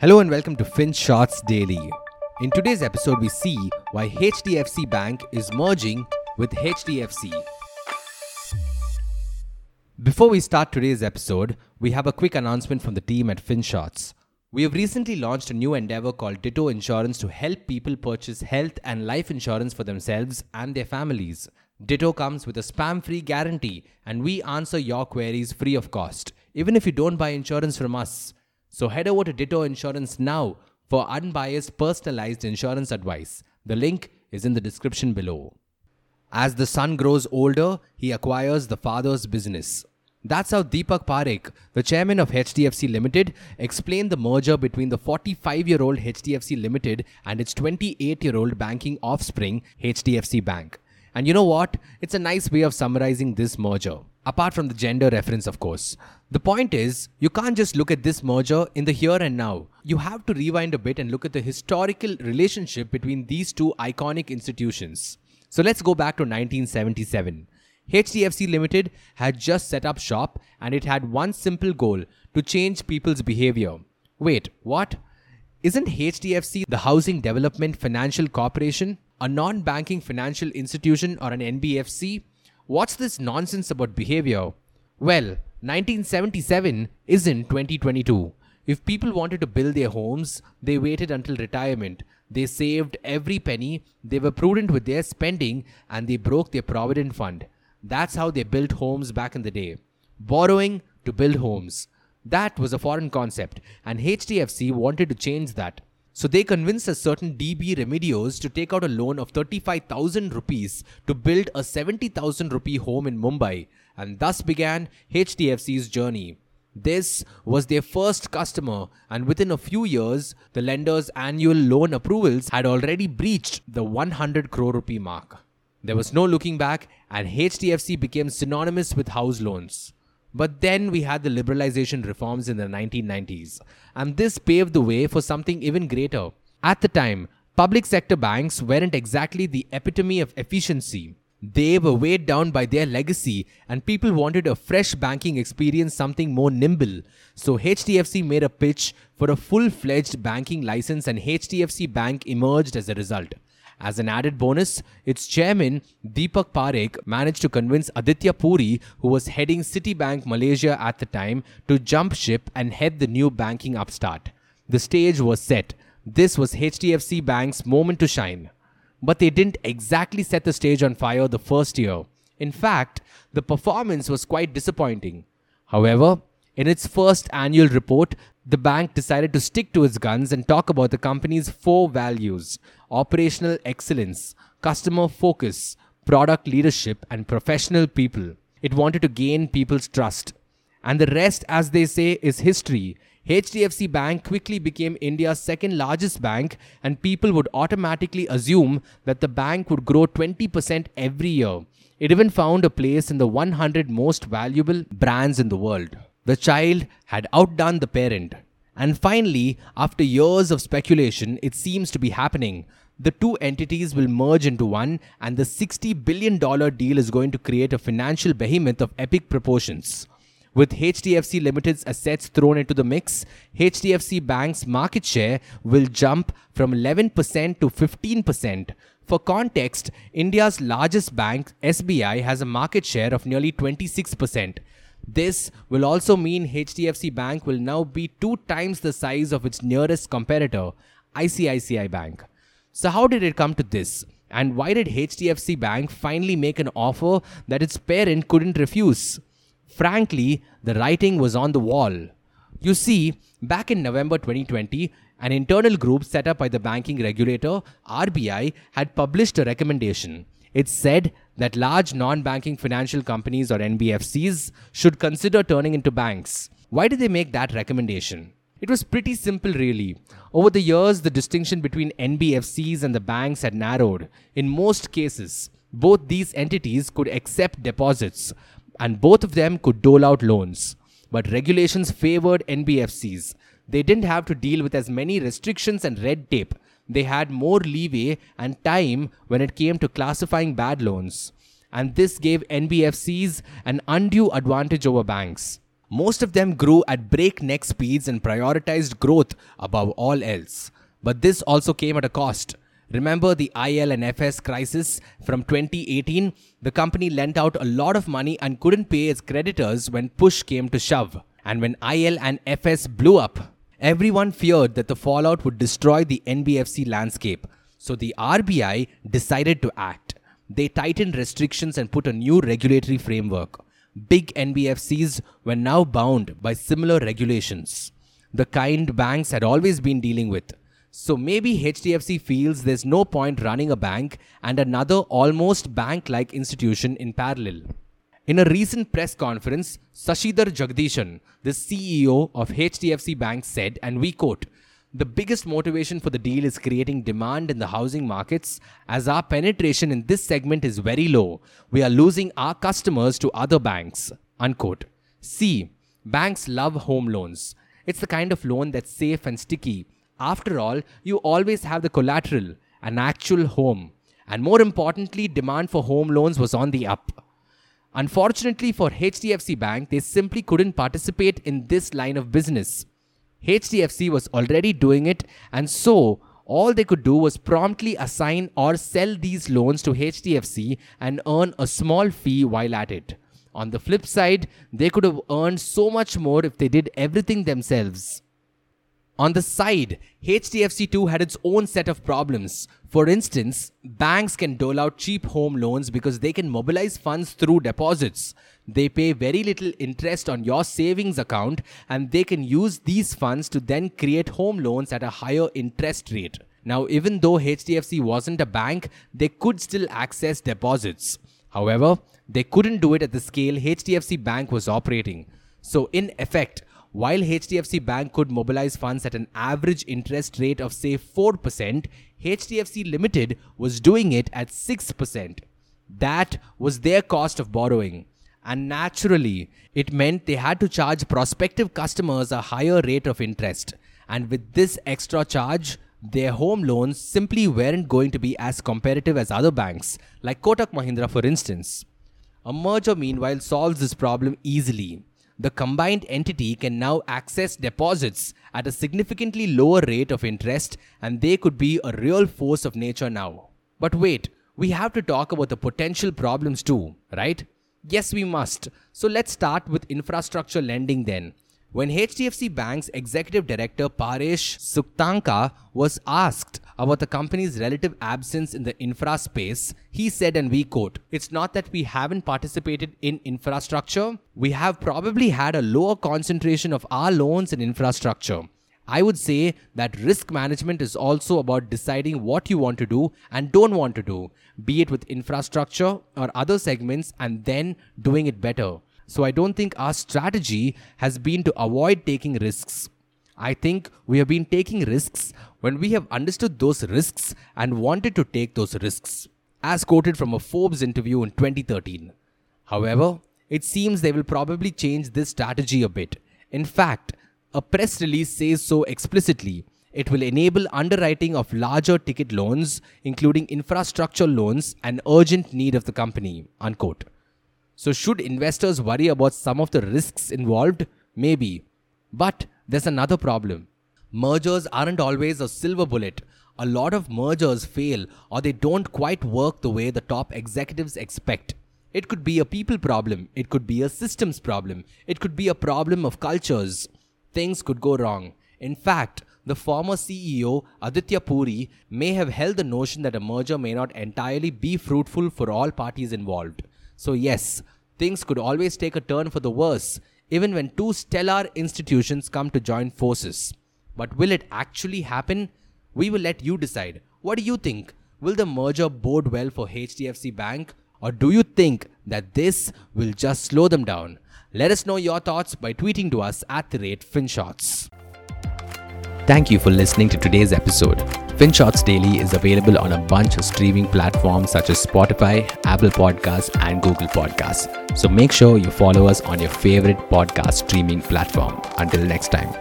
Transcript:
Hello and welcome to FinShots Daily. In today's episode, we see why HDFC Bank is merging with HDFC. Before we start today's episode, we have a quick announcement from the team at FinShots. We have recently launched a new endeavor called Ditto Insurance to help people purchase health and life insurance for themselves and their families. Ditto comes with a spam free guarantee, and we answer your queries free of cost, even if you don't buy insurance from us. So head over to Ditto Insurance now for unbiased, personalized insurance advice. The link is in the description below. As the son grows older, he acquires the father's business. That's how Deepak Parekh, the chairman of HDFC Limited, explained the merger between the 45 year old HDFC Limited and its 28 year old banking offspring, HDFC Bank. And you know what? It's a nice way of summarizing this merger. Apart from the gender reference, of course. The point is, you can't just look at this merger in the here and now. You have to rewind a bit and look at the historical relationship between these two iconic institutions. So let's go back to 1977. HDFC Limited had just set up shop and it had one simple goal to change people's behavior. Wait, what? Isn't HDFC the Housing Development Financial Corporation? A non banking financial institution or an NBFC? What's this nonsense about behavior? Well, 1977 isn't 2022. If people wanted to build their homes, they waited until retirement. They saved every penny, they were prudent with their spending, and they broke their provident fund. That's how they built homes back in the day. Borrowing to build homes. That was a foreign concept, and HDFC wanted to change that. So they convinced a certain DB Remedios to take out a loan of 35,000 rupees to build a 70,000 rupee home in Mumbai, and thus began HDFC's journey. This was their first customer, and within a few years, the lender's annual loan approvals had already breached the 100 crore rupee mark. There was no looking back, and HDFC became synonymous with house loans. But then we had the liberalization reforms in the 1990s, and this paved the way for something even greater. At the time, public sector banks weren't exactly the epitome of efficiency. They were weighed down by their legacy, and people wanted a fresh banking experience, something more nimble. So HDFC made a pitch for a full fledged banking license, and HDFC Bank emerged as a result. As an added bonus, its chairman, Deepak Parekh, managed to convince Aditya Puri, who was heading Citibank Malaysia at the time, to jump ship and head the new banking upstart. The stage was set. This was HDFC Bank's moment to shine. But they didn't exactly set the stage on fire the first year. In fact, the performance was quite disappointing. However, in its first annual report, the bank decided to stick to its guns and talk about the company's four values operational excellence, customer focus, product leadership, and professional people. It wanted to gain people's trust. And the rest, as they say, is history. HDFC Bank quickly became India's second largest bank, and people would automatically assume that the bank would grow 20% every year. It even found a place in the 100 most valuable brands in the world. The child had outdone the parent. And finally, after years of speculation, it seems to be happening. The two entities will merge into one, and the $60 billion deal is going to create a financial behemoth of epic proportions. With HDFC Limited's assets thrown into the mix, HDFC Bank's market share will jump from 11% to 15%. For context, India's largest bank, SBI, has a market share of nearly 26%. This will also mean HDFC Bank will now be two times the size of its nearest competitor, ICICI Bank. So, how did it come to this? And why did HDFC Bank finally make an offer that its parent couldn't refuse? Frankly, the writing was on the wall. You see, back in November 2020, an internal group set up by the banking regulator, RBI, had published a recommendation. It said that large non banking financial companies or NBFCs should consider turning into banks. Why did they make that recommendation? It was pretty simple, really. Over the years, the distinction between NBFCs and the banks had narrowed. In most cases, both these entities could accept deposits, and both of them could dole out loans. But regulations favored NBFCs. They didn't have to deal with as many restrictions and red tape they had more leeway and time when it came to classifying bad loans. And this gave NBFCs an undue advantage over banks. Most of them grew at breakneck speeds and prioritized growth above all else. But this also came at a cost. Remember the IL and FS crisis from 2018? The company lent out a lot of money and couldn't pay its creditors when push came to shove. And when IL and FS blew up, everyone feared that the fallout would destroy the NBFC landscape. So the RBI decided to act. They tightened restrictions and put a new regulatory framework. Big NBFCs were now bound by similar regulations, the kind banks had always been dealing with. So maybe HDFC feels there's no point running a bank and another almost bank like institution in parallel. In a recent press conference, Sashidhar Jagdishan, the CEO of HDFC Bank, said, and we quote, the biggest motivation for the deal is creating demand in the housing markets as our penetration in this segment is very low. We are losing our customers to other banks. Unquote. C. Banks love home loans. It's the kind of loan that's safe and sticky after all, you always have the collateral, an actual home. And more importantly, demand for home loans was on the up. Unfortunately for HDFC Bank, they simply couldn't participate in this line of business. HDFC was already doing it, and so all they could do was promptly assign or sell these loans to HDFC and earn a small fee while at it. On the flip side, they could have earned so much more if they did everything themselves. On the side, HDFC2 had its own set of problems. For instance, banks can dole out cheap home loans because they can mobilize funds through deposits. They pay very little interest on your savings account and they can use these funds to then create home loans at a higher interest rate. Now, even though HDFC wasn't a bank, they could still access deposits. However, they couldn't do it at the scale HDFC Bank was operating. So, in effect, while HDFC Bank could mobilize funds at an average interest rate of say 4%, HDFC Limited was doing it at 6%. That was their cost of borrowing. And naturally, it meant they had to charge prospective customers a higher rate of interest. And with this extra charge, their home loans simply weren't going to be as competitive as other banks, like Kotak Mahindra, for instance. A merger, meanwhile, solves this problem easily the combined entity can now access deposits at a significantly lower rate of interest and they could be a real force of nature now. But wait, we have to talk about the potential problems too, right? Yes, we must. So let's start with infrastructure lending then. When HDFC Bank's executive director Paresh Sukthankar was asked about the company's relative absence in the infra space, he said, and we quote, It's not that we haven't participated in infrastructure, we have probably had a lower concentration of our loans in infrastructure. I would say that risk management is also about deciding what you want to do and don't want to do, be it with infrastructure or other segments, and then doing it better. So I don't think our strategy has been to avoid taking risks. I think we have been taking risks when we have understood those risks and wanted to take those risks, as quoted from a Forbes interview in 2013. However, it seems they will probably change this strategy a bit. In fact, a press release says so explicitly. It will enable underwriting of larger ticket loans, including infrastructure loans, an urgent need of the company. Unquote. So, should investors worry about some of the risks involved? Maybe. But there's another problem. Mergers aren't always a silver bullet. A lot of mergers fail or they don't quite work the way the top executives expect. It could be a people problem, it could be a systems problem, it could be a problem of cultures. Things could go wrong. In fact, the former CEO, Aditya Puri, may have held the notion that a merger may not entirely be fruitful for all parties involved. So, yes, things could always take a turn for the worse, even when two stellar institutions come to join forces. But will it actually happen? We will let you decide. What do you think? Will the merger bode well for HDFC Bank? Or do you think that this will just slow them down? Let us know your thoughts by tweeting to us at the rate FinShots. Thank you for listening to today's episode. FinShots Daily is available on a bunch of streaming platforms such as Spotify, Apple Podcasts, and Google Podcasts. So make sure you follow us on your favorite podcast streaming platform. Until next time.